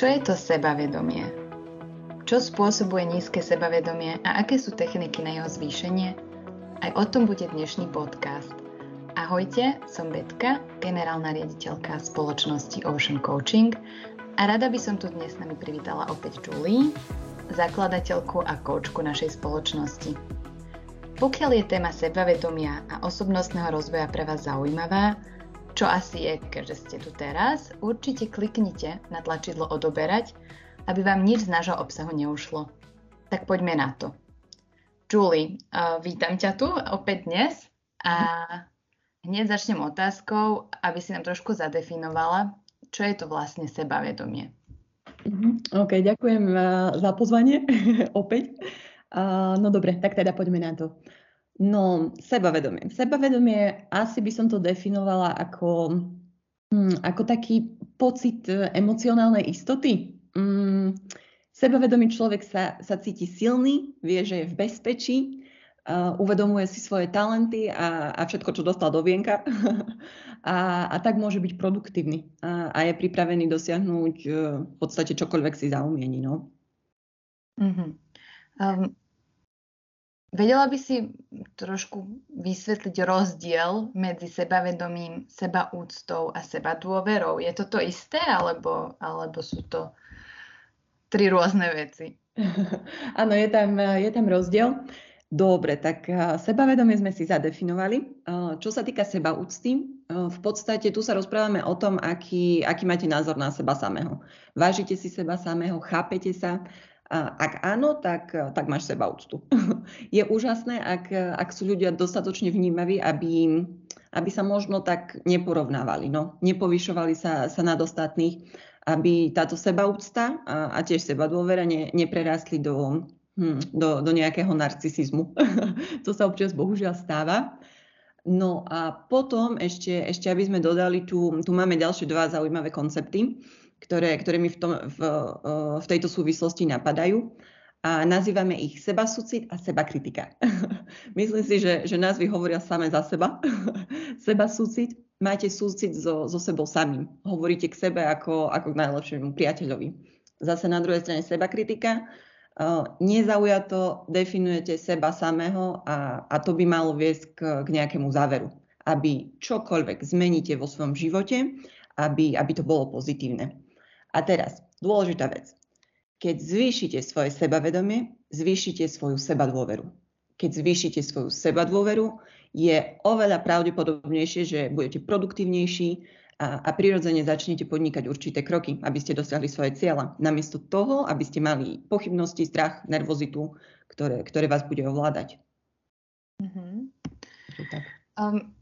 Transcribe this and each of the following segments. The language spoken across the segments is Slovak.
Čo je to sebavedomie? Čo spôsobuje nízke sebavedomie a aké sú techniky na jeho zvýšenie? Aj o tom bude dnešný podcast. Ahojte, som Betka, generálna riaditeľka spoločnosti Ocean Coaching a rada by som tu dnes s nami privítala opäť Julie, zakladateľku a koučku našej spoločnosti. Pokiaľ je téma sebavedomia a osobnostného rozvoja pre vás zaujímavá, čo asi je, keďže ste tu teraz, určite kliknite na tlačidlo odoberať, aby vám nič z nášho obsahu neušlo. Tak poďme na to. Julie, uh, vítam ťa tu opäť dnes a hneď začnem otázkou, aby si nám trošku zadefinovala, čo je to vlastne sebavedomie. Mhm, OK, ďakujem uh, za pozvanie opäť. Uh, no dobre, tak teda poďme na to. No, sebavedomie. Sebavedomie asi by som to definovala ako, hm, ako taký pocit e, emocionálnej istoty. Mm, sebavedomý človek sa, sa cíti silný, vie, že je v bezpečí, uh, uvedomuje si svoje talenty a, a všetko, čo dostal do vienka a, a tak môže byť produktívny a, a je pripravený dosiahnuť uh, v podstate čokoľvek si zaumieni. No. Mm-hmm. Um, Vedela by si trošku vysvetliť rozdiel medzi sebavedomím, sebaúctou a sebadôverou? Je to to isté, alebo, alebo sú to tri rôzne veci? Áno, je tam, je tam rozdiel. Dobre, tak sebavedomie sme si zadefinovali. Čo sa týka sebaúcty, v podstate tu sa rozprávame o tom, aký, aký máte názor na seba samého. Vážite si seba samého, chápete sa, ak áno, tak, tak máš seba úctu. Je úžasné, ak, ak sú ľudia dostatočne vnímaví, aby, aby sa možno tak neporovnávali, no, nepovyšovali sa, sa nad ostatných, aby táto sebaúcta a, a tiež seba dôvera ne, neprerástli do, hm, do, do nejakého narcisizmu. to sa občas bohužiaľ stáva. No a potom ešte, ešte aby sme dodali, tu, tu máme ďalšie dva zaujímavé koncepty ktoré, ktoré mi v, tom, v, v tejto súvislosti napadajú a nazývame ich seba sucit a seba kritika. Myslím si, že, že názvy hovoria same za seba. seba sucit, máte súcit so, so sebou samým. Hovoríte k sebe ako, ako k najlepšiemu priateľovi. Zase na druhej strane seba kritika. Uh, nezaujato definujete seba samého a, a to by malo viesť k, k nejakému záveru. Aby čokoľvek zmeníte vo svojom živote, aby, aby to bolo pozitívne. A teraz, dôležitá vec. Keď zvýšite svoje sebavedomie, zvýšite svoju sebadôveru. Keď zvýšite svoju sebadôveru, je oveľa pravdepodobnejšie, že budete produktívnejší a, a prirodzene začnete podnikať určité kroky, aby ste dosiahli svoje cieľa. Namiesto toho, aby ste mali pochybnosti, strach, nervozitu, ktoré, ktoré vás bude ovládať. Mm-hmm. Um,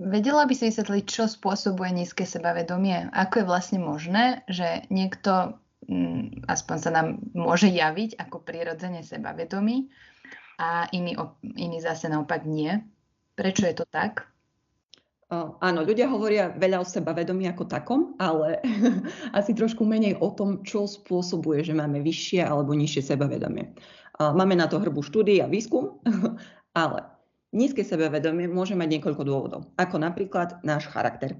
Vedela by si vysvetliť, čo spôsobuje nízke sebavedomie? Ako je vlastne možné, že niekto mm, aspoň sa nám môže javiť ako prirodzene sebavedomý a iný, iný zase naopak nie? Prečo je to tak? Áno, ľudia hovoria veľa o sebavedomí ako takom, ale asi trošku menej o tom, čo spôsobuje, že máme vyššie alebo nižšie sebavedomie. Máme na to hrbu štúdii a výskum, ale Nízke sebavedomie môže mať niekoľko dôvodov, ako napríklad náš charakter.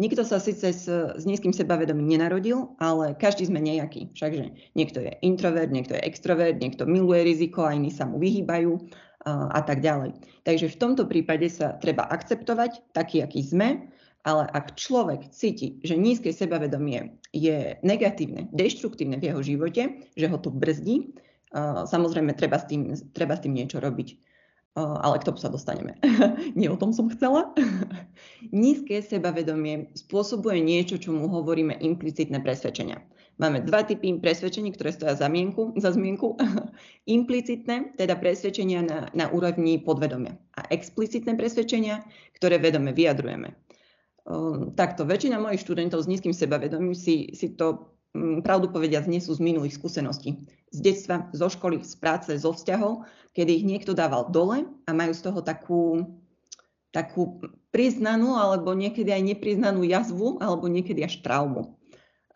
Nikto sa síce s, s nízkym sebavedomím nenarodil, ale každý sme nejaký. Všakže niekto je introvert, niekto je extrovert, niekto miluje riziko a iní sa mu vyhýbajú a, a tak ďalej. Takže v tomto prípade sa treba akceptovať taký, aký sme, ale ak človek cíti, že nízke sebavedomie je negatívne, deštruktívne v jeho živote, že ho to brzdí, samozrejme treba s tým, treba s tým niečo robiť ale k tomu sa dostaneme. Nie o tom som chcela. Nízke sebavedomie spôsobuje niečo, čo mu hovoríme implicitné presvedčenia. Máme dva typy presvedčení, ktoré stoja za, mienku, za zmienku. Implicitné, teda presvedčenia na, na úrovni podvedomia. A explicitné presvedčenia, ktoré vedome vyjadrujeme. takto, väčšina mojich študentov s nízkym sebavedomím si, si to Mm, pravdu povediac, nie sú z minulých skúseností. Z detstva, zo školy, z práce, zo vzťahov, kedy ich niekto dával dole a majú z toho takú, takú priznanú alebo niekedy aj nepriznanú jazvu alebo niekedy až traumu.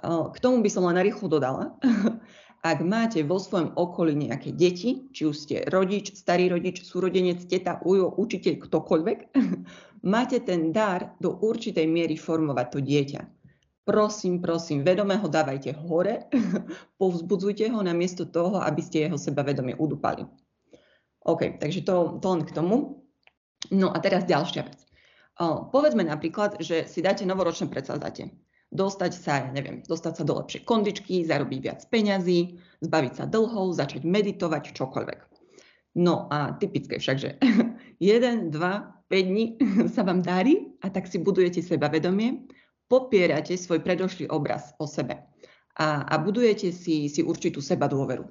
K tomu by som len narýchlo dodala. Ak máte vo svojom okolí nejaké deti, či už ste rodič, starý rodič, súrodenec, teta, ujo, učiteľ, ktokoľvek, máte ten dar do určitej miery formovať to dieťa prosím, prosím, vedome ho dávajte hore, povzbudzujte ho namiesto toho, aby ste jeho sebavedomie udupali. OK, takže to, to len k tomu. No a teraz ďalšia vec. O, povedzme napríklad, že si dáte novoročné predsavzatie. Dostať sa, ja neviem, dostať sa do lepšej kondičky, zarobiť viac peňazí, zbaviť sa dlhov, začať meditovať, čokoľvek. No a typické však, že 1, 2, 5 dní sa vám darí a tak si budujete sebavedomie popierate svoj predošlý obraz o sebe a, a budujete si, si určitú seba dôveru.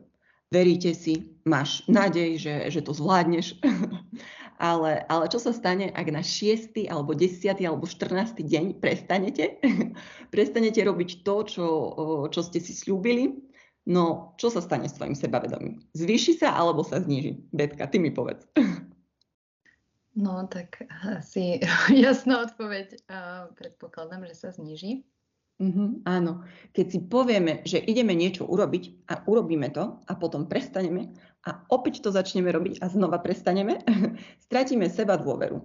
Veríte si, máš nádej, že, že to zvládneš, ale, ale čo sa stane, ak na 6. alebo 10. alebo 14. deň prestanete? prestanete robiť to, čo, čo ste si slúbili? No, čo sa stane s tvojim sebavedomím? Zvýši sa alebo sa zníži? Betka, ty mi povedz. No tak asi jasná odpoveď. Predpokladám, že sa zniží. Mm-hmm, áno. Keď si povieme, že ideme niečo urobiť a urobíme to a potom prestaneme a opäť to začneme robiť a znova prestaneme, stratíme seba dôveru.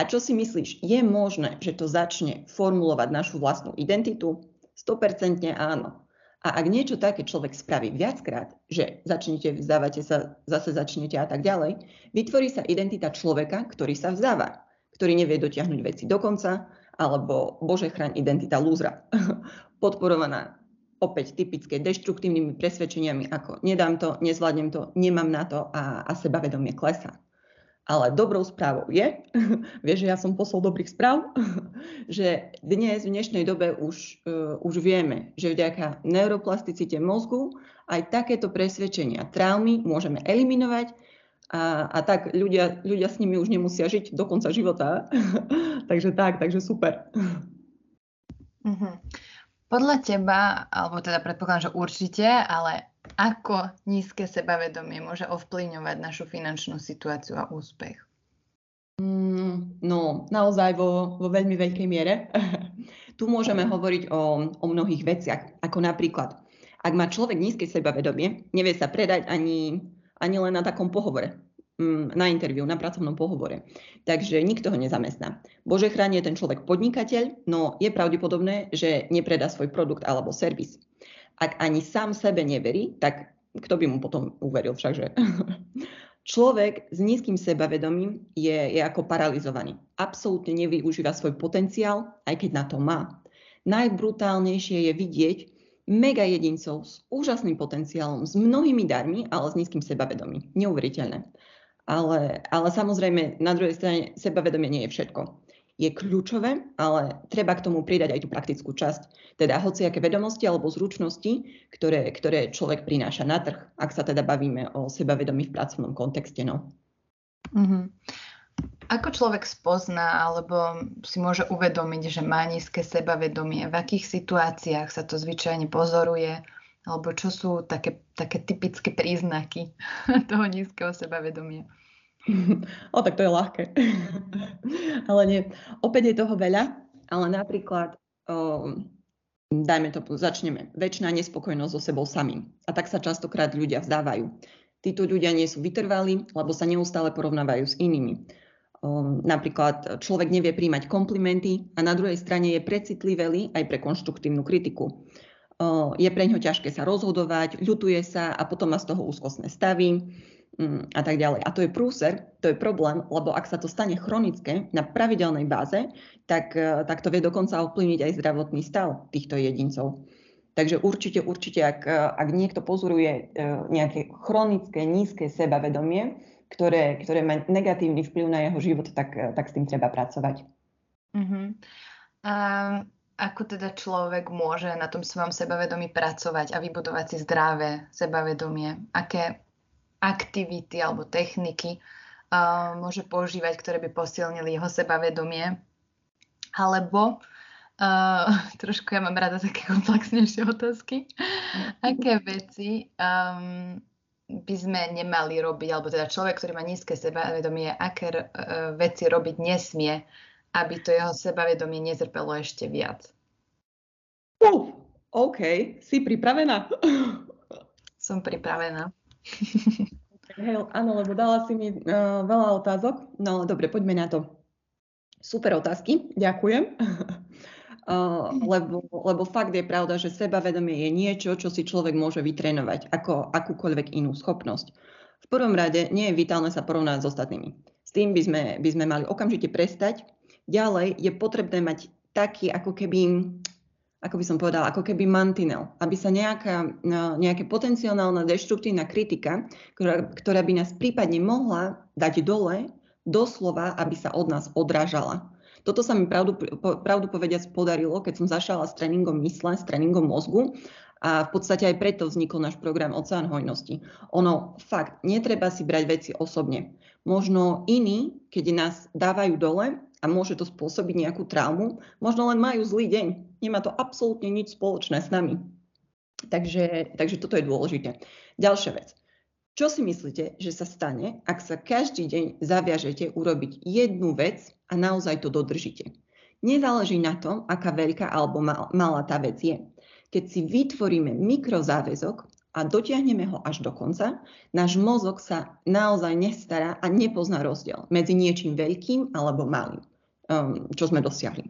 A čo si myslíš, je možné, že to začne formulovať našu vlastnú identitu? 100% áno. A ak niečo také človek spraví viackrát, že začnete, vzdávate sa, zase začnete a tak ďalej, vytvorí sa identita človeka, ktorý sa vzdáva, ktorý nevie dotiahnuť veci do konca, alebo bože chraň identita lúzra, podporovaná opäť typické deštruktívnymi presvedčeniami ako nedám to, nezvládnem to, nemám na to a, a sebavedomie klesa. Ale dobrou správou je, vieš, že ja som posol dobrých správ, že dnes, v dnešnej dobe už, uh, už vieme, že vďaka neuroplasticite mozgu aj takéto presvedčenia, traumy môžeme eliminovať a, a tak ľudia, ľudia s nimi už nemusia žiť do konca života. takže tak, takže super. Uh-huh. Podľa teba, alebo teda predpokladám, že určite, ale ako nízke sebavedomie môže ovplyvňovať našu finančnú situáciu a úspech? Mm, no, naozaj vo, vo veľmi veľkej miere. tu môžeme hovoriť o, o mnohých veciach, ako napríklad, ak má človek nízke sebavedomie, nevie sa predať ani, ani len na takom pohovore, mm, na interviu, na pracovnom pohovore. Takže nikto ho nezamestná. Bože chráni je ten človek podnikateľ, no je pravdepodobné, že nepredá svoj produkt alebo servis ak ani sám sebe neverí, tak kto by mu potom uveril všakže? Človek s nízkym sebavedomím je, je ako paralizovaný. Absolútne nevyužíva svoj potenciál, aj keď na to má. Najbrutálnejšie je vidieť mega jedincov s úžasným potenciálom, s mnohými darmi, ale s nízkym sebavedomím. Neuveriteľné. Ale, ale samozrejme, na druhej strane, sebavedomie nie je všetko je kľúčové, ale treba k tomu pridať aj tú praktickú časť. Teda hociaké vedomosti alebo zručnosti, ktoré, ktoré človek prináša na trh, ak sa teda bavíme o sebavedomí v pracovnom kontexte. No. Mm-hmm. Ako človek spozná alebo si môže uvedomiť, že má nízke sebavedomie? V akých situáciách sa to zvyčajne pozoruje? Alebo čo sú také, také typické príznaky toho nízkeho sebavedomia? o, tak to je ľahké. ale nie. Opäť je toho veľa, ale napríklad, o, dajme to, začneme, väčšina nespokojnosť so sebou samým. A tak sa častokrát ľudia vzdávajú. Títo ľudia nie sú vytrvalí, lebo sa neustále porovnávajú s inými. O, napríklad človek nevie príjmať komplimenty a na druhej strane je precitlivý aj pre konštruktívnu kritiku. Je pre ňo ťažké sa rozhodovať, ľutuje sa a potom má z toho úzkostné stavy a tak ďalej. A to je prúser, to je problém, lebo ak sa to stane chronické na pravidelnej báze, tak, e, tak to vie dokonca ovplyvniť aj zdravotný stav týchto jedincov. Takže určite, určite, ak, e, ak niekto pozoruje e, nejaké chronické, nízke sebavedomie, ktoré, ktoré má negatívny vplyv na jeho život, tak, tak s tým treba pracovať. Uh-huh. A ako teda človek môže na tom svojom sebavedomí pracovať a vybudovať si zdravé sebavedomie? Aké aktivity alebo techniky uh, môže používať, ktoré by posilnili jeho sebavedomie. Alebo uh, trošku ja mám rada také komplexnejšie otázky. Aké veci um, by sme nemali robiť, alebo teda človek, ktorý má nízke sebavedomie, aké uh, veci robiť nesmie, aby to jeho sebavedomie nezrpelo ešte viac? Uh, OK, si pripravená? Som pripravená. Hej, áno, lebo dala si mi uh, veľa otázok. No dobre, poďme na to. Super otázky, ďakujem. Uh, lebo, lebo fakt je pravda, že sebavedomie je niečo, čo si človek môže vytrénovať ako akúkoľvek inú schopnosť. V prvom rade nie je vitálne sa porovnať s ostatnými. S tým by sme, by sme mali okamžite prestať. Ďalej je potrebné mať taký ako keby ako by som povedala, ako keby mantinel, aby sa nejaká, no, nejaká potenciálna deštruktívna kritika, ktorá, ktorá by nás prípadne mohla dať dole, doslova, aby sa od nás odrážala. Toto sa mi pravdu, pravdu povediac podarilo, keď som zašala s tréningom mysle, s tréningom mozgu a v podstate aj preto vznikol náš program Oceán hojnosti. Ono, fakt, netreba si brať veci osobne. Možno iní, keď nás dávajú dole, a môže to spôsobiť nejakú traumu, možno len majú zlý deň. Nemá to absolútne nič spoločné s nami. Takže, takže toto je dôležité. Ďalšia vec. Čo si myslíte, že sa stane, ak sa každý deň zaviažete urobiť jednu vec a naozaj to dodržíte? Nezáleží na tom, aká veľká alebo malá tá vec je. Keď si vytvoríme mikrozáväzok a dotiahneme ho až do konca, náš mozog sa naozaj nestará a nepozná rozdiel medzi niečím veľkým alebo malým um, čo sme dosiahli.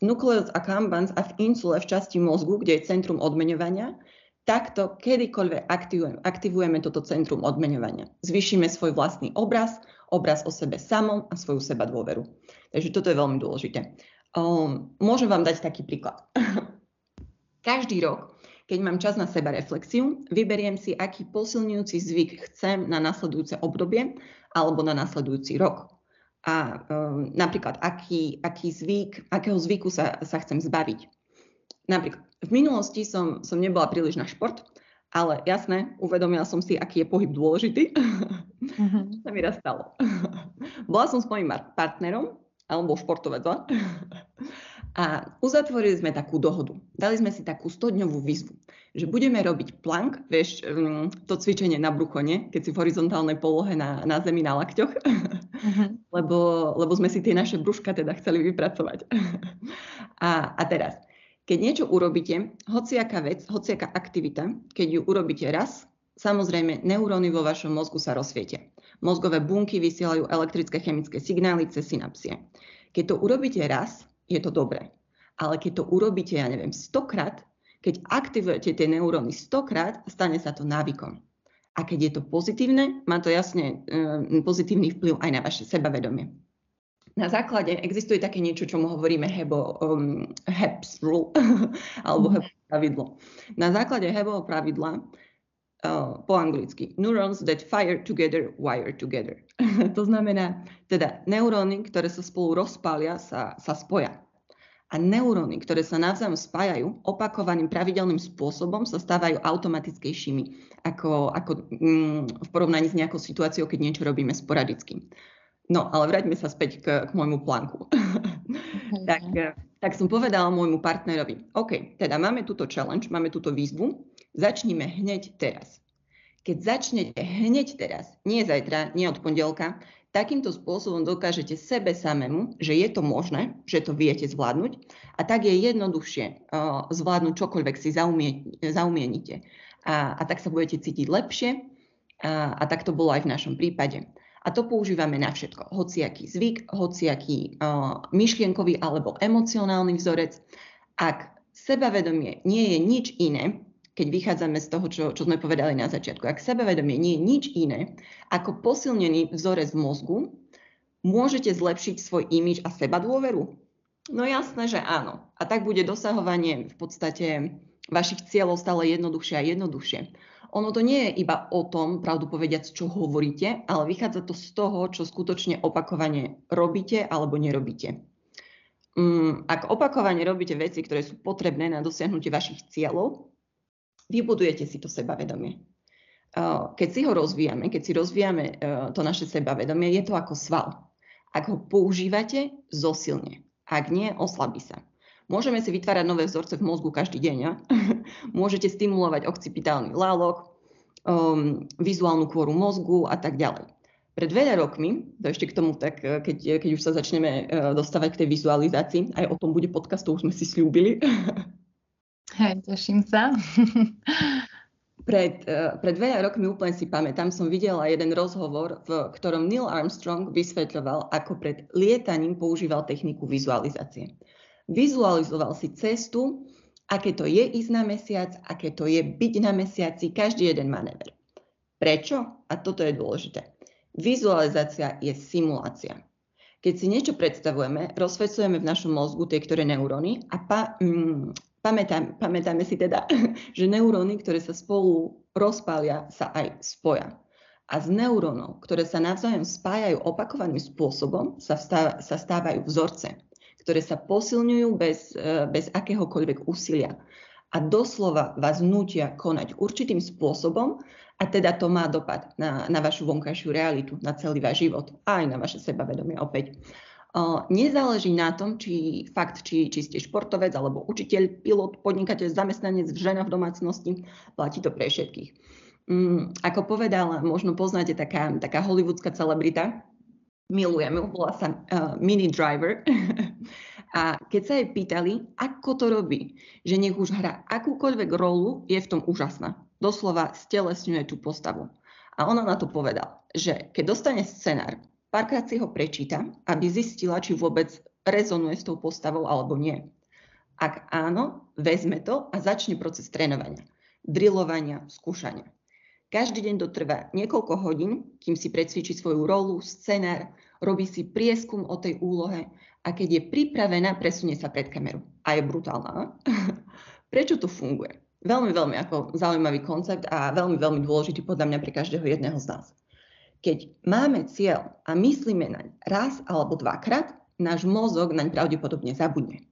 V nucleus accumbens a v insule v časti mozgu, kde je centrum odmeňovania, takto kedykoľvek aktivujeme, aktivujeme toto centrum odmeňovania. Zvyšíme svoj vlastný obraz, obraz o sebe samom a svoju seba dôveru. Takže toto je veľmi dôležité. Um, môžem vám dať taký príklad. Každý rok, keď mám čas na seba reflexiu, vyberiem si, aký posilňujúci zvyk chcem na nasledujúce obdobie alebo na nasledujúci rok a um, napríklad aký, aký zvyk, akého zvyku sa, sa chcem zbaviť. Napríklad v minulosti som, som nebola príliš na šport, ale jasné, uvedomila som si, aký je pohyb dôležitý. Uh-huh. sa mi raz stalo. Bola som s mojim partnerom, alebo športovec, a uzatvorili sme takú dohodu. Dali sme si takú 100-dňovú výzvu, že budeme robiť plank, vieš, mm, to cvičenie na bruchone, keď si v horizontálnej polohe na, na zemi na lakťoch, uh-huh. lebo, lebo sme si tie naše brúška teda chceli vypracovať. a, a teraz, keď niečo urobíte, hociaká vec, hociaká aktivita, keď ju urobíte raz, samozrejme neuróny vo vašom mozgu sa rozsvietia. Mozgové bunky vysielajú elektrické chemické signály cez synapsie. Keď to urobíte raz, je to dobré. Ale keď to urobíte, ja neviem, stokrát, keď aktivujete tie neuróny stokrát, stane sa to návykom. A keď je to pozitívne, má to jasne um, pozitívny vplyv aj na vaše sebavedomie. Na základe existuje také niečo, čo mu hovoríme Hebo, um, HEBS rule, alebo mm. Hebo pravidlo. Na základe Hebo pravidla uh, po anglicky neurons that fire together wire together. to znamená, teda neuróny, ktoré sa spolu rozpália, sa, sa spoja. A neuróny, ktoré sa navzájom spájajú, opakovaným pravidelným spôsobom sa stávajú automatickejšími ako, ako mm, v porovnaní s nejakou situáciou, keď niečo robíme sporadicky. No, ale vráťme sa späť k, k môjmu plánku. Okay. tak, tak som povedala môjmu partnerovi, OK, teda máme túto challenge, máme túto výzvu, začníme hneď teraz. Keď začnete hneď teraz, nie zajtra, nie od pondelka, Takýmto spôsobom dokážete sebe samému, že je to možné, že to viete zvládnuť a tak je jednoduchšie uh, zvládnuť čokoľvek si zaumie, zaumienite. A, a tak sa budete cítiť lepšie a, a tak to bolo aj v našom prípade. A to používame na všetko. Hociaký zvyk, hociaký uh, myšlienkový alebo emocionálny vzorec. Ak sebavedomie nie je nič iné, keď vychádzame z toho, čo, čo sme povedali na začiatku. Ak sebevedomie nie je nič iné ako posilnený vzorec v mozgu, môžete zlepšiť svoj imič a seba dôveru? No jasné, že áno. A tak bude dosahovanie v podstate vašich cieľov stále jednoduchšie a jednoduchšie. Ono to nie je iba o tom, pravdu povediac, čo hovoríte, ale vychádza to z toho, čo skutočne opakovane robíte alebo nerobíte. Um, ak opakovane robíte veci, ktoré sú potrebné na dosiahnutie vašich cieľov, vybudujete si to sebavedomie. Keď si ho rozvíjame, keď si rozvíjame to naše sebavedomie, je to ako sval. Ak ho používate, zosilne. Ak nie, oslabí sa. Môžeme si vytvárať nové vzorce v mozgu každý deň. Ja? Môžete stimulovať occipitálny lálok, um, vizuálnu kôru mozgu a tak ďalej. Pred veľa rokmi, to ešte k tomu, tak keď, keď už sa začneme dostávať k tej vizualizácii, aj o tom bude podcast, to už sme si slúbili, Hej, teším sa. Pred, uh, pred veľa rokmi úplne si pamätám, som videla jeden rozhovor, v ktorom Neil Armstrong vysvetľoval, ako pred lietaním používal techniku vizualizácie. Vizualizoval si cestu, aké to je ísť na mesiac, aké to je byť na mesiaci, každý jeden manéver. Prečo? A toto je dôležité. Vizualizácia je simulácia. Keď si niečo predstavujeme, rozsvecujeme v našom mozgu tie ktoré neuróny a pa, mm, pamätám, pamätáme si teda, že neuróny, ktoré sa spolu rozpália, sa aj spoja. A z neurónov, ktoré sa navzájom spájajú opakovaným spôsobom, sa, vstáva, sa stávajú vzorce, ktoré sa posilňujú bez, e, bez akéhokoľvek úsilia. A doslova vás nutia konať určitým spôsobom a teda to má dopad na, na vašu vonkajšiu realitu, na celý váš život a aj na vaše sebavedomie opäť. Nezáleží na tom, či fakt, či, či ste športovec, alebo učiteľ, pilot, podnikateľ, zamestnanec, žena v domácnosti, platí to pre všetkých. Um, ako povedala, možno poznáte taká, taká hollywoodská celebrita, milujem ju, volá sa uh, Mini Driver. a keď sa jej pýtali, ako to robí, že nech už hrá akúkoľvek rolu, je v tom úžasná doslova stelesňuje tú postavu. A ona na to povedala, že keď dostane scenár, párkrát si ho prečíta, aby zistila, či vôbec rezonuje s tou postavou alebo nie. Ak áno, vezme to a začne proces trénovania, drillovania, skúšania. Každý deň to trvá niekoľko hodín, kým si precvičí svoju rolu, scenár, robí si prieskum o tej úlohe a keď je pripravená, presunie sa pred kameru. A je brutálna. Prečo to funguje? veľmi, veľmi ako zaujímavý koncept a veľmi, veľmi dôležitý podľa mňa pre každého jedného z nás. Keď máme cieľ a myslíme naň raz alebo dvakrát, náš mozog naň pravdepodobne zabudne.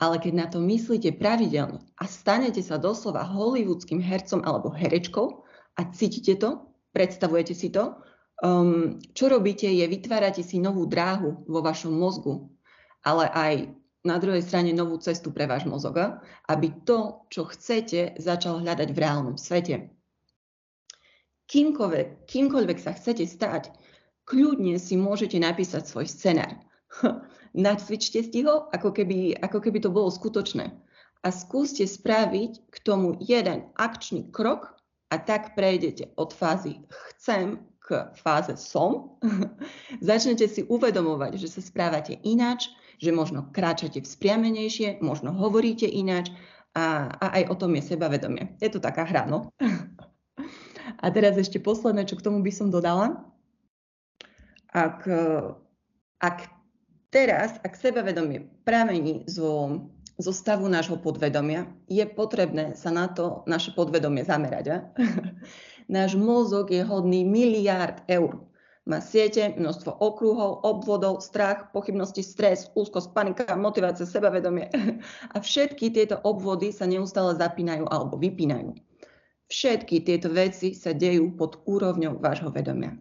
Ale keď na to myslíte pravidelne a stanete sa doslova hollywoodským hercom alebo herečkou a cítite to, predstavujete si to, um, čo robíte je vytvárate si novú dráhu vo vašom mozgu, ale aj na druhej strane novú cestu pre váš mozog, aby to, čo chcete, začal hľadať v reálnom svete. Kýmkoľvek, kýmkoľvek sa chcete stať, kľudne si môžete napísať svoj scenár. Nacvičte si ho, ako keby, ako keby to bolo skutočné. A skúste spraviť k tomu jeden akčný krok a tak prejdete od fázy chcem k fáze som. Začnete si uvedomovať, že sa správate ináč, že možno kráčate vzpriamenejšie, možno hovoríte ináč a, a aj o tom je sebavedomie. Je to taká hra, no. A teraz ešte posledné, čo k tomu by som dodala. Ak, ak teraz, ak sebavedomie pramení zo, zo stavu nášho podvedomia, je potrebné sa na to naše podvedomie zamerať. Náš mozog je hodný miliárd eur. Má siete, množstvo okruhov, obvodov, strach, pochybnosti, stres, úzkosť, panika, motivácia, sebavedomie. A všetky tieto obvody sa neustále zapínajú alebo vypínajú. Všetky tieto veci sa dejú pod úrovňou vášho vedomia.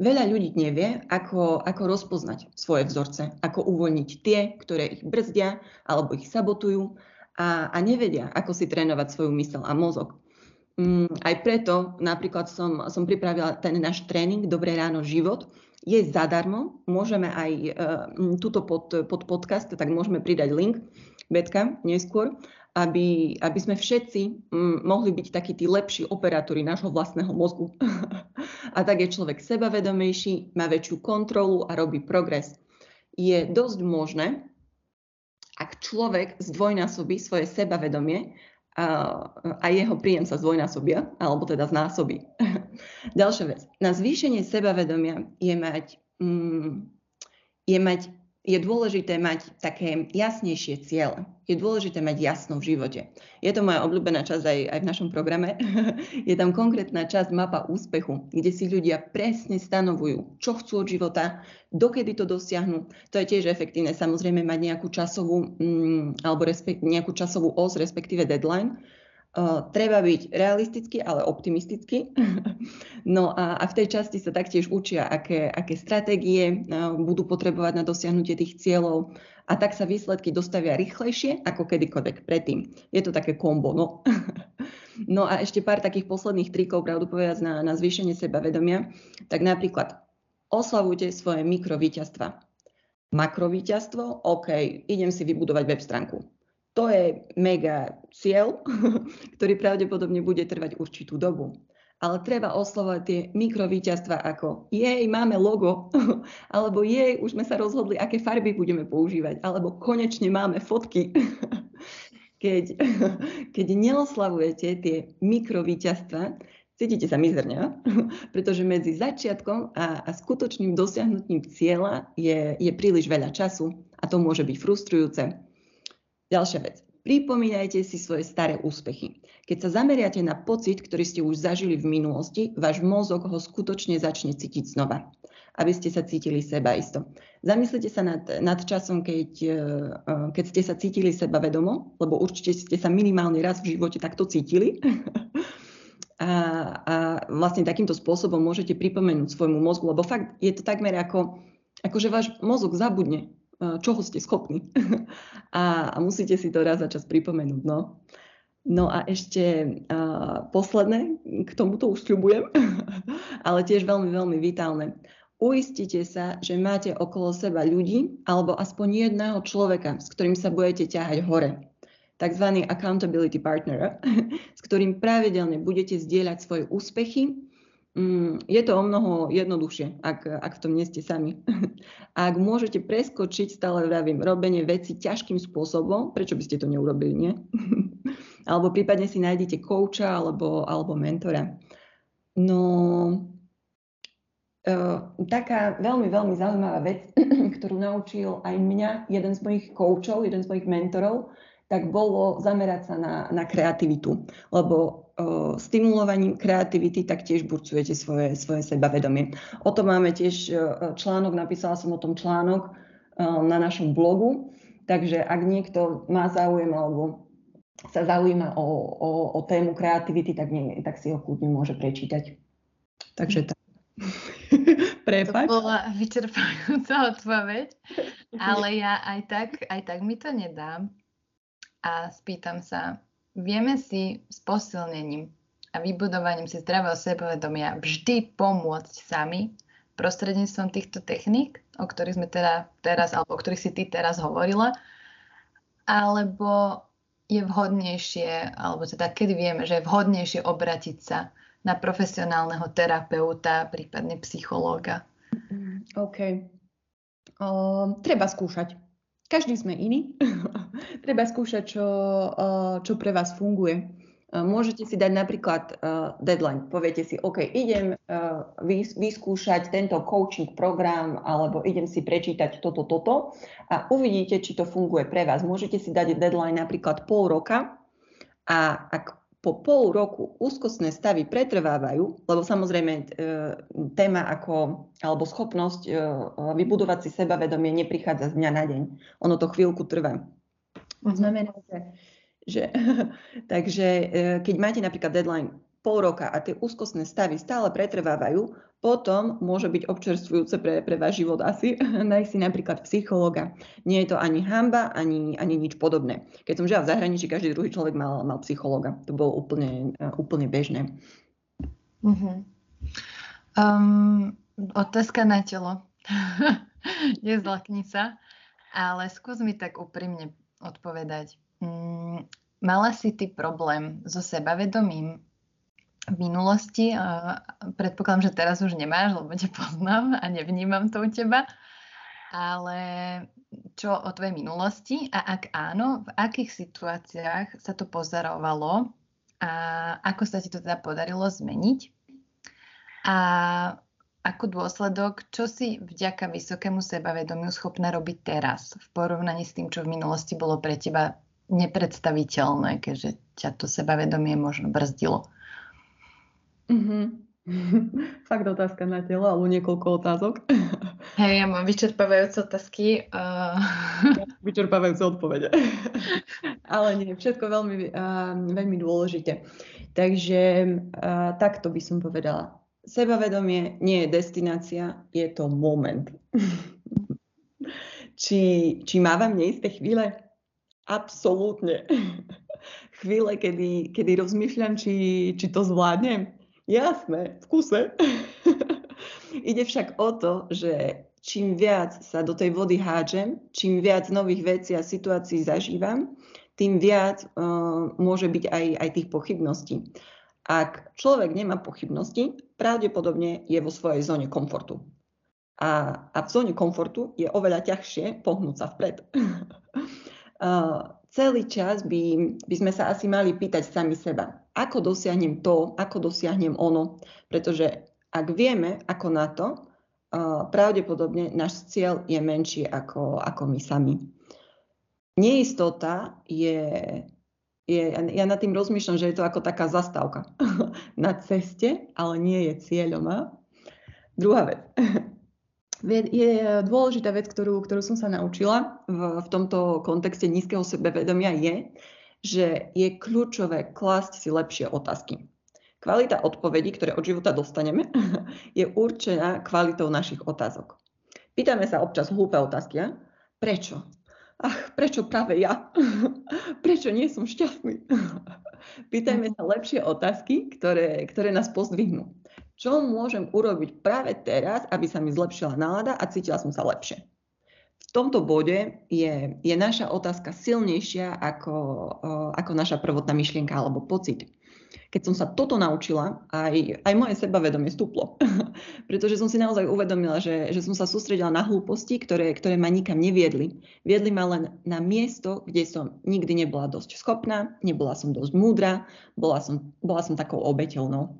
Veľa ľudí nevie, ako, ako rozpoznať svoje vzorce, ako uvoľniť tie, ktoré ich brzdia alebo ich sabotujú a, a nevedia, ako si trénovať svoju mysel a mozog. Mm, aj preto napríklad som, som pripravila ten náš tréning Dobré ráno život. Je zadarmo, môžeme aj e, túto pod, pod podcast, tak môžeme pridať link, Betka, neskôr, aby, aby sme všetci m, mohli byť takí tí lepší operátori nášho vlastného mozgu. a tak je človek sebavedomejší, má väčšiu kontrolu a robí progres. Je dosť možné, ak človek zdvojnásobí svoje sebavedomie, a, a jeho príjem sa zdvojnásobia, alebo teda znásobí. Ďalšia vec. Na zvýšenie sebavedomia je mať, mm, je mať je dôležité mať také jasnejšie ciele. Je dôležité mať jasno v živote. Je to moja obľúbená časť aj, aj v našom programe. je tam konkrétna časť mapa úspechu, kde si ľudia presne stanovujú, čo chcú od života, dokedy to dosiahnu. To je tiež efektívne. Samozrejme mať nejakú časovú, mm, alebo respekt, nejakú časovú os, respektíve deadline, Uh, treba byť realistický, ale optimistický. no a, a v tej časti sa taktiež učia, aké, aké stratégie uh, budú potrebovať na dosiahnutie tých cieľov a tak sa výsledky dostavia rýchlejšie ako kedykoľvek predtým. Je to také kombo. No, no a ešte pár takých posledných trikov, pravdu povedať, na, na zvýšenie sebavedomia. Tak napríklad oslavujte svoje mikrovíťazstva. Makrovíťazstvo, OK, idem si vybudovať web stránku to je mega cieľ, ktorý pravdepodobne bude trvať určitú dobu. ale treba oslovať tie mikrovíťazstva ako jej, máme logo, alebo jej, už sme sa rozhodli, aké farby budeme používať, alebo konečne máme fotky. keď, keď neoslavujete tie mikrovíťazstva, cítite sa mizerne, pretože medzi začiatkom a, a skutočným dosiahnutím cieľa je, je príliš veľa času a to môže byť frustrujúce. Ďalšia vec. Pripomínajte si svoje staré úspechy. Keď sa zameriate na pocit, ktorý ste už zažili v minulosti, váš mozog ho skutočne začne cítiť znova, aby ste sa cítili seba isto. Zamyslite sa nad, nad časom, keď, eh, keď ste sa cítili seba vedomo, lebo určite ste sa minimálne raz v živote takto cítili. A, a vlastne takýmto spôsobom môžete pripomenúť svojmu mozgu, lebo fakt je to takmer ako, ako že váš mozog zabudne čoho ste schopní. a, a musíte si to raz za čas pripomenúť. No, no a ešte uh, posledné, k tomuto už sľubujem, ale tiež veľmi, veľmi vitálne. Uistite sa, že máte okolo seba ľudí alebo aspoň jedného človeka, s ktorým sa budete ťahať hore. Takzvaný accountability partner, s ktorým pravidelne budete zdieľať svoje úspechy je to o mnoho jednoduchšie, ak, ak v tom nie ste sami. ak môžete preskočiť, stále vravím, robenie veci ťažkým spôsobom, prečo by ste to neurobili, nie? alebo prípadne si nájdete kouča alebo, alebo mentora. No, Uh, taká veľmi, veľmi zaujímavá vec, ktorú naučil aj mňa jeden z mojich koučov, jeden z mojich mentorov, tak bolo zamerať sa na, na kreativitu. Lebo stimulovaním kreativity taktiež burcujete svoje, svoje sebavedomie. O tom máme tiež článok, napísala som o tom článok o, na našom blogu, takže ak niekto má záujem alebo sa zaujíma o, o, o tému kreativity, tak, nie, tak si ho kľudne môže prečítať. Takže tak. Prepač. To bola vyčerpajúca odpoveď, ale ja aj tak, aj tak mi to nedám a spýtam sa, vieme si s posilnením a vybudovaním si zdravého sebavedomia vždy pomôcť sami prostredníctvom týchto techník, o ktorých sme teda teraz, alebo o ktorých si ty teraz hovorila, alebo je vhodnejšie, alebo teda kedy vieme, že je vhodnejšie obratiť sa na profesionálneho terapeuta, prípadne psychológa? OK. Uh, treba skúšať. Každý sme iný. Treba skúšať, čo, eh, čo pre vás funguje. Eh, môžete si dať napríklad uh, deadline. Poviete si, OK, idem vys- vyskúšať tento coaching program alebo idem si prečítať toto, toto a uvidíte, či to funguje pre vás. Môžete si dať deadline napríklad pol roka a ak po pol roku úzkostné stavy pretrvávajú, lebo samozrejme e, téma ako, alebo schopnosť e, vybudovať si sebavedomie neprichádza z dňa na deň. Ono to chvíľku trvá. Mhm. Znamená, že, že takže e, keď máte napríklad deadline pol roka a tie úzkostné stavy stále pretrvávajú, potom môže byť občerstvujúce pre, pre váš život asi nájsť si napríklad psychologa. Nie je to ani hamba, ani, ani nič podobné. Keď som žila v zahraničí, každý druhý človek mal, mal psychologa. To bolo úplne, úplne bežné. Uh-huh. Um, otázka na telo. Nezlakni sa. Ale skús mi tak úprimne odpovedať. Mm, mala si ty problém so sebavedomím v minulosti. Predpokladám, že teraz už nemáš, lebo ťa poznám a nevnímam to u teba. Ale čo o tvojej minulosti a ak áno, v akých situáciách sa to pozorovalo a ako sa ti to teda podarilo zmeniť? A ako dôsledok, čo si vďaka vysokému sebavedomiu schopná robiť teraz v porovnaní s tým, čo v minulosti bolo pre teba nepredstaviteľné, keďže ťa to sebavedomie možno brzdilo? Mm-hmm. Fakt otázka na telo, alebo niekoľko otázok. Hej, ja mám vyčerpávajúce otázky. Uh... vyčerpávajúce odpovede. Ale nie, všetko veľmi, uh, veľmi dôležité. Takže uh, takto by som povedala. Sebavedomie nie je destinácia, je to moment. či, či mávam neisté chvíle? Absolútne. Chvíle, kedy, kedy rozmýšľam, či, či to zvládnem Jasné, v kuse. Ide však o to, že čím viac sa do tej vody hádžem, čím viac nových vecí a situácií zažívam, tým viac uh, môže byť aj, aj tých pochybností. Ak človek nemá pochybnosti, pravdepodobne je vo svojej zóne komfortu. A, a v zóne komfortu je oveľa ťažšie pohnúť sa vpred. uh, celý čas by, by sme sa asi mali pýtať sami seba, ako dosiahnem to, ako dosiahnem ono, pretože ak vieme, ako na to, uh, pravdepodobne náš cieľ je menší ako, ako my sami. Neistota je je, ja nad tým rozmýšľam, že je to ako taká zastávka na ceste, ale nie je cieľom. A? Druhá vec. Je dôležitá vec, ktorú, ktorú som sa naučila v, v tomto kontexte nízkeho sebevedomia je, že je kľúčové klásť si lepšie otázky. Kvalita odpovedí, ktoré od života dostaneme, je určená kvalitou našich otázok. Pýtame sa občas hlúpe otázky. A? Prečo? ach, prečo práve ja? prečo nie som šťastný? Pýtajme sa lepšie otázky, ktoré, ktoré nás pozdvihnú. Čo môžem urobiť práve teraz, aby sa mi zlepšila nálada a cítila som sa lepšie? Tomto bode je, je naša otázka silnejšia ako, ako naša prvotná myšlienka alebo pocit keď som sa toto naučila, aj, aj moje sebavedomie stúplo. Pretože som si naozaj uvedomila, že, že som sa sústredila na hlúposti, ktoré, ktoré ma nikam neviedli. Viedli ma len na miesto, kde som nikdy nebola dosť schopná, nebola som dosť múdra, bola som, bola som takou obeteľnou.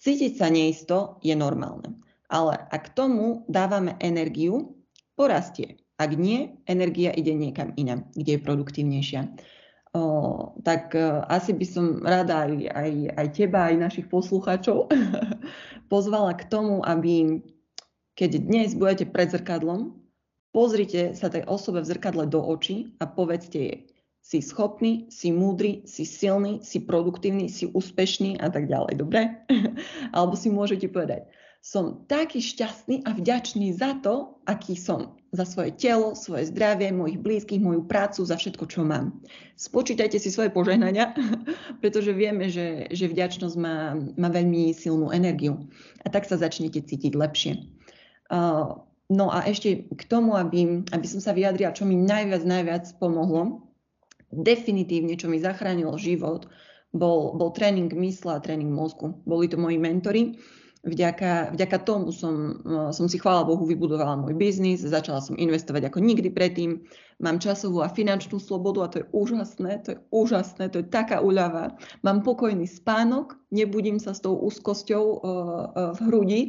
Cítiť sa neisto je normálne. Ale ak tomu dávame energiu, porastie. Ak nie, energia ide niekam inam, kde je produktívnejšia o, tak uh, asi by som rada aj, aj, aj teba, aj našich poslucháčov pozvala k tomu, aby keď dnes budete pred zrkadlom, pozrite sa tej osobe v zrkadle do očí a povedzte jej, si schopný, si múdry, si silný, si produktívny, si úspešný a tak ďalej, dobre? Alebo si môžete povedať, som taký šťastný a vďačný za to, aký som. Za svoje telo, svoje zdravie, mojich blízkych, moju prácu, za všetko, čo mám. Spočítajte si svoje požehnania, pretože vieme, že, že vďačnosť má, má veľmi silnú energiu. A tak sa začnete cítiť lepšie. Uh, no a ešte k tomu, aby, aby som sa vyjadrila, čo mi najviac, najviac pomohlo, definitívne, čo mi zachránilo život, bol, bol tréning mysla a tréning mozgu. Boli to moji mentori Vďaka, vďaka tomu som, no, som si, chvála Bohu, vybudovala môj biznis, začala som investovať ako nikdy predtým, mám časovú a finančnú slobodu a to je úžasné, to je úžasné, to je taká úľava. Mám pokojný spánok, nebudím sa s tou úzkosťou uh, uh, v hrudi,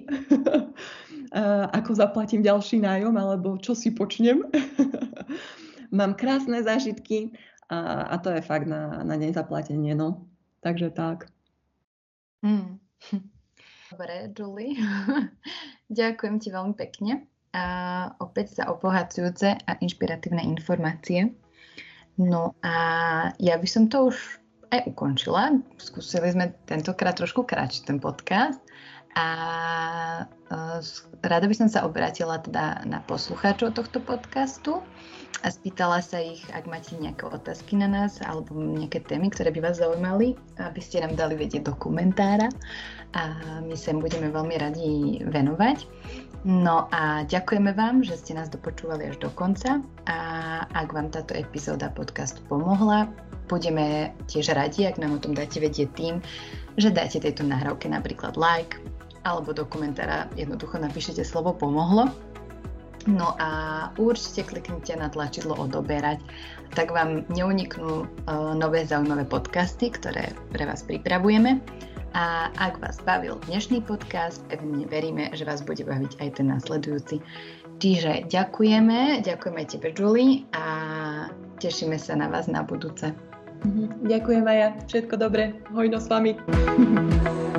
ako zaplatím ďalší nájom alebo čo si počnem. mám krásne zážitky a, a to je fakt na, na nezaplatenie. No. Takže tak. Mm. Dobre, Julie. Ďakujem ti veľmi pekne a opäť za obohacujúce a inšpiratívne informácie. No a ja by som to už aj ukončila. Skúsili sme tentokrát trošku kratší ten podcast a uh, rada by som sa obrátila teda na poslucháčov tohto podcastu a spýtala sa ich, ak máte nejaké otázky na nás alebo nejaké témy, ktoré by vás zaujímali, aby ste nám dali vedieť do komentára a my sa im budeme veľmi radi venovať. No a ďakujeme vám, že ste nás dopočúvali až do konca a ak vám táto epizóda podcastu pomohla, budeme tiež radi, ak nám o tom dáte vedieť tým, že dáte tejto nahrávke napríklad like alebo do komentára jednoducho napíšete slovo pomohlo. No a určite kliknite na tlačidlo odoberať, tak vám neuniknú uh, nové zaujímavé podcasty, ktoré pre vás pripravujeme. A ak vás bavil dnešný podcast, pevne veríme, že vás bude baviť aj ten následujúci. Čiže ďakujeme, ďakujeme tebe, Julie, a tešíme sa na vás na budúce. Mhm. Ďakujem aj ja. Všetko dobré. Hojno s vami.